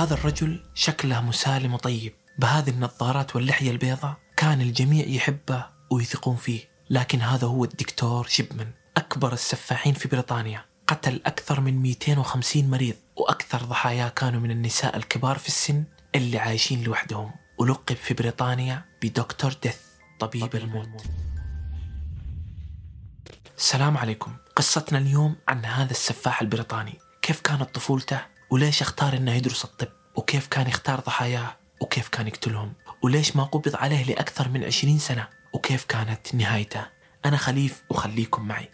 هذا الرجل شكله مسالم وطيب. بهذه النظارات واللحية البيضاء كان الجميع يحبه ويثقون فيه. لكن هذا هو الدكتور شيبمان أكبر السفاحين في بريطانيا. قتل أكثر من 250 مريض وأكثر ضحاياه كانوا من النساء الكبار في السن اللي عايشين لوحدهم. ولقب في بريطانيا بدكتور ديث طبيب الموت. السلام عليكم. قصتنا اليوم عن هذا السفاح البريطاني. كيف كانت طفولته؟ وليش اختار إنه يدرس الطب؟ وكيف كان يختار ضحاياه؟ وكيف كان يقتلهم؟ وليش ما قبض عليه لأكثر من عشرين سنة؟ وكيف كانت نهايته؟ أنا خليف وخليكم معي.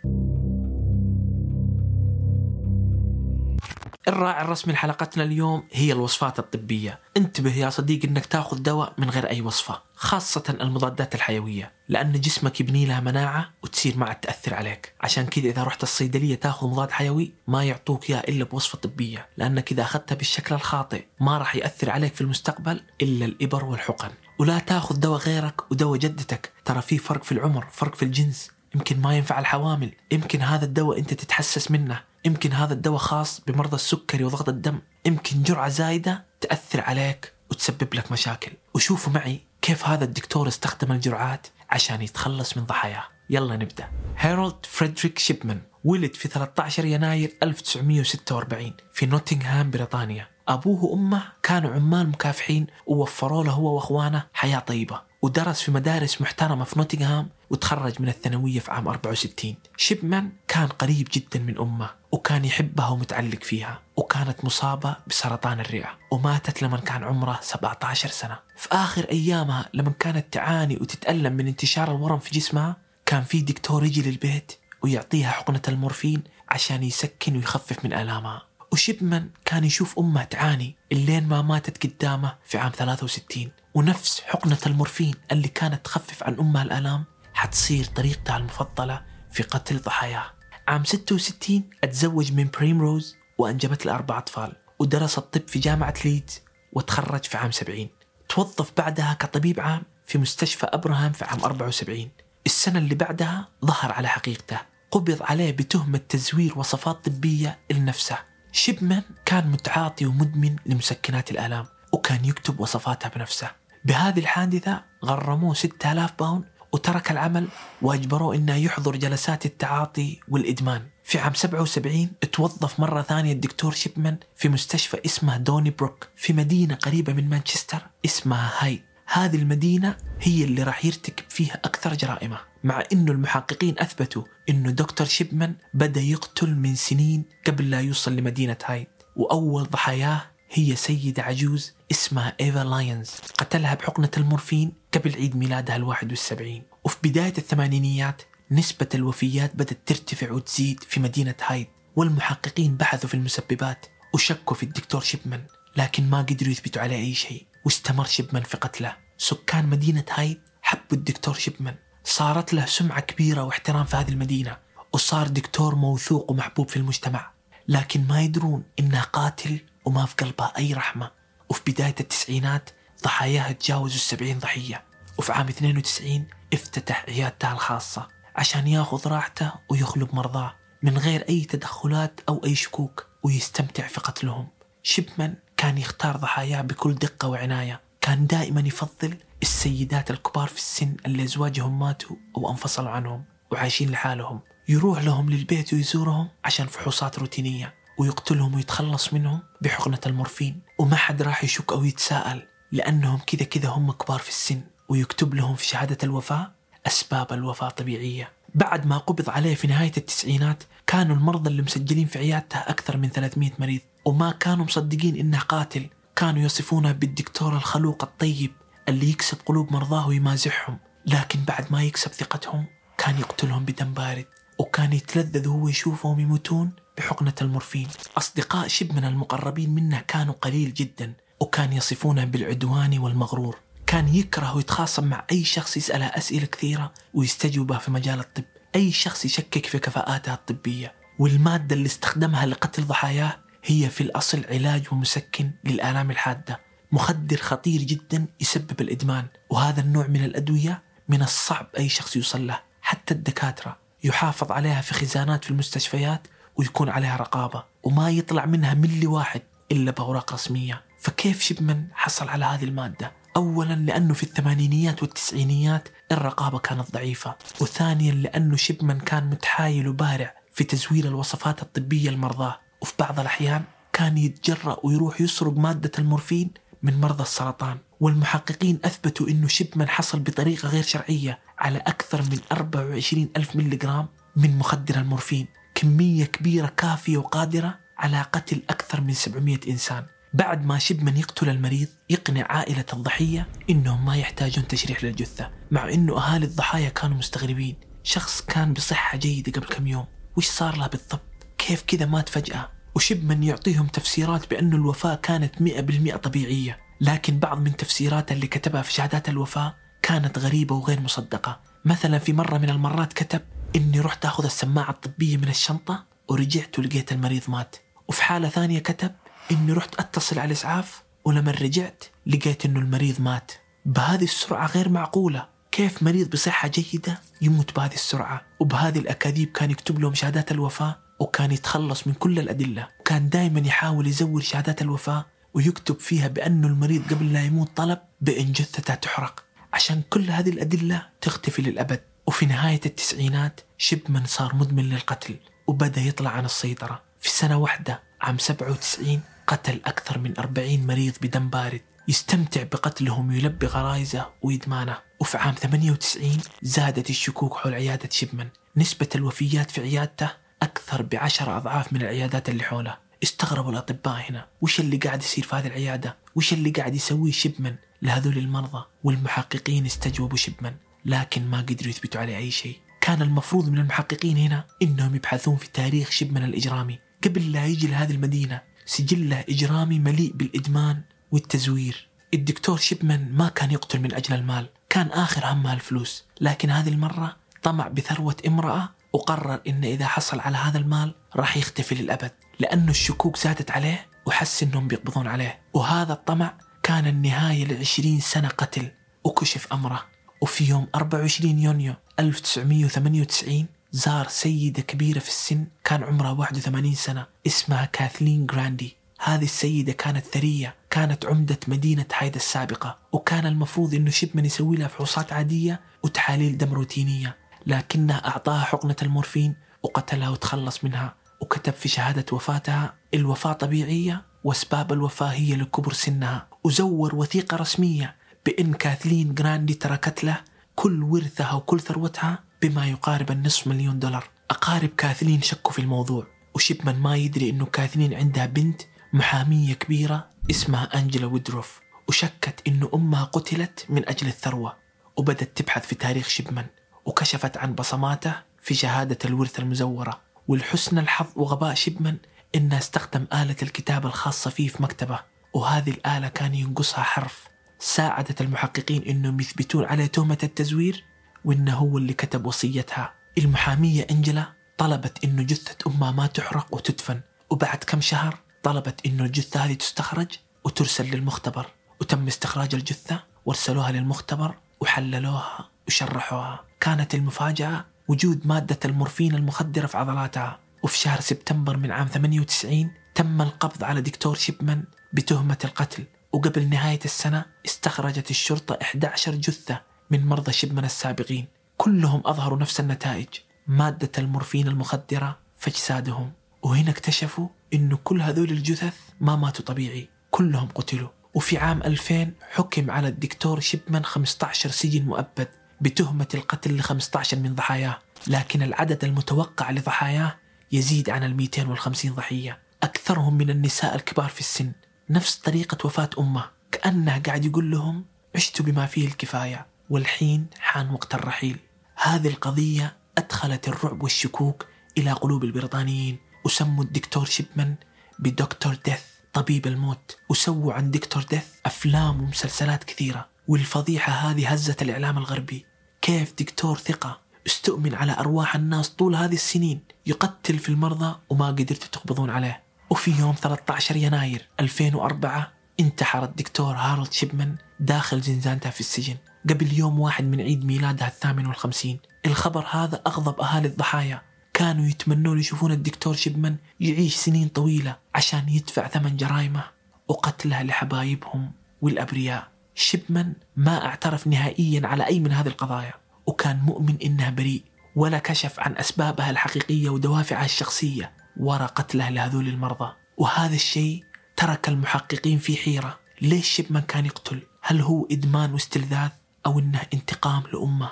الراعي الرسمي لحلقتنا اليوم هي الوصفات الطبية. انتبه يا صديق إنك تاخذ دواء من غير أي وصفة خاصة المضادات الحيوية لأن جسمك يبني لها مناعة وتصير ما عاد تأثر عليك. عشان كذا إذا رحت الصيدلية تاخذ مضاد حيوي ما يعطوك إياه إلا بوصفة طبية لأنك إذا أخذتها بالشكل الخاطئ ما راح يأثر عليك في المستقبل إلا الإبر والحقن. ولا تاخذ دواء غيرك ودواء جدتك. ترى في فرق في العمر فرق في الجنس. يمكن ما ينفع الحوامل يمكن هذا الدواء أنت تتحسس منه. يمكن هذا الدواء خاص بمرضى السكري وضغط الدم. يمكن جرعة زايدة تأثر عليك وتسبب لك مشاكل. وشوفوا معي كيف هذا الدكتور استخدم الجرعات عشان يتخلص من ضحاياه. يلا نبدأ. هيرولد فريدريك شيبمان ولد في 13 يناير 1946 في نوتنغهام بريطانيا. أبوه وأمه كانوا عمال مكافحين ووفروا له هو وأخوانه حياة طيبة. ودرس في مدارس محترمة في نوتنغهام وتخرج من الثانوية في عام 64 شيبمان كان قريب جدا من أمه. وكان يحبها ومتعلق فيها وكانت مصابة بسرطان الرئة وماتت لما كان عمره 17 سنة. في آخر أيامها لما كانت تعاني وتتألم من انتشار الورم في جسمها كان في دكتور يجي للبيت ويعطيها حقنة المورفين عشان يسكن ويخفف من آلامها. وشيبمان كان يشوف أمه تعاني اللين ما ماتت قدامه في عام 63 ونفس حقنة المورفين اللي كانت تخفف عن أمها الآلام حتصير طريقتها المفضلة في قتل ضحاياه. عام 66 أتزوج من بريم روز وأنجبت له أربع أطفال ودرس الطب في جامعة ليدز وتخرج في عام 70 توظف بعدها كطبيب عام في مستشفى أبراهام في عام 74 السنة اللي بعدها ظهر على حقيقته. قبض عليه بتهمة تزوير وصفات طبية لنفسه. شيبمان كان متعاطي ومدمن لمسكنات الآلام وكان يكتب وصفاتها بنفسه. بهذه الحادثة غرموه 6000 باوند وترك العمل وأجبروه أنه يحضر جلسات التعاطي والإدمان. في عام 77 توظف مرة ثانية الدكتور شيبمان في مستشفى اسمه دوني بروك في مدينة قريبة من مانشستر اسمها هاي. هذه المدينة هي اللي راح يرتكب فيها أكثر جرائمه مع أنه المحققين أثبتوا أنه دكتور شيبمان بدأ يقتل من سنين قبل لا يوصل لمدينة هاي. وأول ضحاياه هي سيدة عجوز اسمها إيفا لاينز قتلها بحقنة المورفين قبل عيد ميلادها الواحد والسبعين. وفي بداية الثمانينيات نسبة الوفيات بدأت ترتفع وتزيد في مدينة هايد والمحققين بحثوا في المسببات وشكوا في الدكتور شيبمان لكن ما قدروا يثبتوا عليه أي شيء واستمر شيبمان في قتله. سكان مدينة هايد حبوا الدكتور شيبمان. صارت له سمعة كبيرة واحترام في هذه المدينة وصار دكتور موثوق ومحبوب في المجتمع. لكن ما يدرون إنه قاتل وما في قلبه أي رحمة. وفي بداية التسعينات ضحاياها تجاوزوا السبعين ضحية وفي عام 92 افتتح عيادته الخاصة عشان ياخذ راحته ويخلب مرضاه من غير أي تدخلات أو أي شكوك ويستمتع في قتلهم. شيبمان كان يختار ضحاياه بكل دقة وعناية. كان دائما يفضل السيدات الكبار في السن اللي أزواجهم ماتوا أو أنفصلوا عنهم وعايشين لحالهم. يروح لهم للبيت ويزورهم عشان فحوصات روتينية. ويقتلهم ويتخلص منهم بحقنة المورفين. وما حد راح يشك أو يتساءل لأنهم كذا كذا هم كبار في السن ويكتب لهم في شهادة الوفاة أسباب الوفاة طبيعية. بعد ما قبض عليه في نهاية التسعينات كانوا المرضى اللي مسجلين في عيادته أكثر من 300 مريض. وما كانوا مصدقين إنه قاتل. كانوا يصفونه بالدكتور الخلوق الطيب اللي يكسب قلوب مرضاه ويمازحهم. لكن بعد ما يكسب ثقتهم كان يقتلهم بدم بارد. وكان يتلذذ وهو يشوفهم يموتون بحقنة المورفين. أصدقاء شب من المقربين منه كانوا قليل جدا وكان يصفونه بالعدوان والمغرور. كان يكره ويتخاصم مع أي شخص يسأله أسئلة كثيرة ويستجوبه في مجال الطب. أي شخص يشكك في كفاءاتها الطبية. والمادة اللي استخدمها لقتل ضحاياه هي في الأصل علاج ومسكن للآلام الحادة. مخدر خطير جدا يسبب الإدمان وهذا النوع من الأدوية من الصعب أي شخص يوصل له. حتى الدكاترة يحافظ عليها في خزانات في المستشفيات ويكون عليها رقابة وما يطلع منها ملي واحد إلا بأوراق رسمية. فكيف شبمن حصل على هذه المادة؟ أولا لأنه في الثمانينيات والتسعينيات الرقابة كانت ضعيفة وثانيا لأنه شبمن كان متحايل وبارع في تزوير الوصفات الطبية لمرضاه وفي بعض الأحيان كان يتجرأ ويروح يسرق مادة المورفين من مرضى السرطان. والمحققين أثبتوا أنه شبمن حصل بطريقة غير شرعية على أكثر من 24 ألف ملغرام من مخدر المورفين. كمية كبيرة كافية وقادرة على قتل أكثر من 700 إنسان. بعد ما شبمن يقتل المريض يقنع عائلة الضحية إنهم ما يحتاجون تشريح للجثة مع إنه أهالي الضحايا كانوا مستغربين. شخص كان بصحة جيدة قبل كم يوم. وش صار له بالضبط؟ كيف كذا مات فجأة؟ وشبمن يعطيهم تفسيرات بأن الوفاة كانت مئة بالمئة طبيعية. لكن بعض من تفسيراته اللي كتبها في شهادات الوفاة كانت غريبة وغير مصدقة. مثلا في مرة من المرات كتب إني رحت أخذ السماعة الطبية من الشنطة ورجعت ولقيت المريض مات. وفي حالة ثانية كتب إني رحت أتصل على الإسعاف ولما رجعت لقيت إنه المريض مات. بهذه السرعة غير معقولة. كيف مريض بصحة جيدة يموت بهذه السرعة؟ وبهذه الأكاذيب كان يكتب لهم شهادات الوفاة وكان يتخلص من كل الأدلة. كان دائما يحاول يزور شهادات الوفاة ويكتب فيها بأنه المريض قبل لا يموت طلب بأن جثته تحرق. عشان كل هذه الأدلة تختفي للأبد. وفي نهاية التسعينات شبمن صار مدمن للقتل وبدأ يطلع عن السيطرة. في سنة واحدة عام 97 قتل أكثر من 40 مريض بدم بارد. يستمتع بقتلهم ويلبي غرايزه وإدمانه وفي عام 98 زادت الشكوك حول عيادة شبمن. نسبة الوفيات في عيادته أكثر بعشر أضعاف من العيادات اللي حوله. استغربوا الأطباء هنا. وش اللي قاعد يصير في هذه العيادة؟ وش اللي قاعد يسويه شبمن لهذول المرضى؟ والمحققين استجوبوا شبمن. لكن ما قدروا يثبتوا عليه أي شيء. كان المفروض من المحققين هنا إنهم يبحثون في تاريخ شبمن الإجرامي. قبل لا يجي لهذه المدينة سجله إجرامي مليء بالإدمان والتزوير. الدكتور شبمن ما كان يقتل من أجل المال كان آخر همه الفلوس. لكن هذه المرة طمع بثروة امرأة وقرر إن إذا حصل على هذا المال راح يختفي للأبد لأنه الشكوك زادت عليه وحس إنهم بيقبضون عليه. وهذا الطمع كان النهاية لعشرين سنة قتل وكشف أمره. وفي يوم 24 يونيو 1998 زار سيدة كبيرة في السن كان عمرها 81 سنة اسمها كاثلين جراندي. هذه السيدة كانت ثرية كانت عمدة مدينة هايدا السابقة وكان المفروض إنه شبمن يسوي لها فحوصات عادية وتحاليل دم روتينية لكنه أعطاها حقنة المورفين وقتلها وتخلص منها وكتب في شهادة وفاتها الوفاة طبيعية وأسباب الوفاة هي لكبر سنها وزور وثيقة رسمية بأن كاثلين جراندي تركت له كل ورثها وكل ثروتها بما يقارب النصف مليون دولار. أقارب كاثلين شكوا في الموضوع وشبمن ما يدري أنه كاثلين عندها بنت محامية كبيرة اسمها أنجلا ويدروف وشكت أنه أمها قتلت من أجل الثروة وبدت تبحث في تاريخ شبمن وكشفت عن بصماته في شهادة الورثة المزورة. والحسن الحظ وغباء شبمن إنه استخدم آلة الكتابة الخاصة فيه في مكتبه وهذه الآلة كان ينقصها حرف. ساعدت المحققين إنهم يثبتون عليه تهمة التزوير وإنه هو اللي كتب وصيتها. المحامية أنجلا طلبت إنه جثة أمها ما تحرق وتدفن وبعد كم شهر طلبت إنه الجثة هذه تستخرج وترسل للمختبر. وتم استخراج الجثة وارسلوها للمختبر وحللوها وشرحوها. كانت المفاجأة وجود مادة المورفين المخدرة في عضلاتها. وفي شهر سبتمبر من عام 98 تم القبض على دكتور شيبمان بتهمة القتل. وقبل نهاية السنة استخرجت الشرطة 11 جثة من مرضى شيبمان السابقين. كلهم أظهروا نفس النتائج. مادة المورفين المخدرة في أجسادهم وهنا اكتشفوا إنه كل هذول الجثث ما ماتوا طبيعي. كلهم قتلوا. وفي عام 2000 حكم على الدكتور شيبمان 15 سجن مؤبد بتهمة القتل ل 15 من ضحاياه. لكن العدد المتوقع لضحاياه يزيد عن ال 250 ضحية. أكثرهم من النساء الكبار في السن. نفس طريقة وفاة أمه كأنه قاعد يقول لهم عشت بما فيه الكفاية. والحين حان وقت الرحيل. هذه القضية أدخلت الرعب والشكوك إلى قلوب البريطانيين. وسموا الدكتور شيبمان بدكتور ديث طبيب الموت. وسووا عن دكتور ديث أفلام ومسلسلات كثيرة. والفضيحة هذه هزت الإعلام الغربي. كيف دكتور ثقة استؤمن على أرواح الناس طول هذه السنين؟ يقتل في المرضى وما قدرتوا تقبضون عليه. وفي يوم 13 يناير 2004 انتحر الدكتور هارولد شيبمان داخل زنزانته في السجن. قبل يوم واحد من عيد ميلاده الثامن والخمسين. الخبر هذا أغضب أهالي الضحايا. كانوا يتمنون يشوفون الدكتور شيبمان يعيش سنين طويلة عشان يدفع ثمن جرائمه وقتلها لحبايبهم والأبرياء. شبمن ما اعترف نهائيا على أي من هذه القضايا وكان مؤمن إنها بريء ولا كشف عن أسبابها الحقيقية ودوافعها الشخصية. وراء قتله لهذول المرضى. وهذا الشيء ترك المحققين في حيرة. ليش شبمن كان يقتل؟ هل هو إدمان واستلذاذ أو إنه انتقام لأمة؟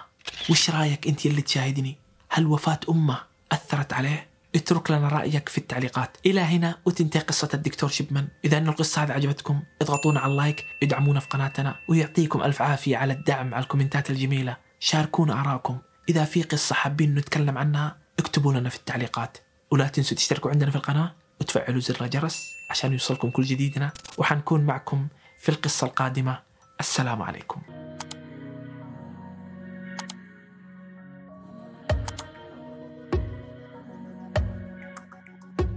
وش رأيك أنت اللي تشاهدني؟ هل وفاة أمة أثرت عليه؟ اترك لنا رأيك في التعليقات. إلى هنا وتنتهي قصة الدكتور شبمن. إذا أن القصة هذه عجبتكم اضغطونا على اللايك ادعمونا في قناتنا ويعطيكم ألف عافية على الدعم على الكومنتات الجميلة. شاركونا آراءكم إذا في قصة حابين نتكلم عنها اكتبوا لنا في التعليقات. ولا تنسوا تشتركوا عندنا في القناة وتفعلوا زر الجرس عشان يوصلكم كل جديدنا. وحنكون معكم في القصة القادمة. السلام عليكم.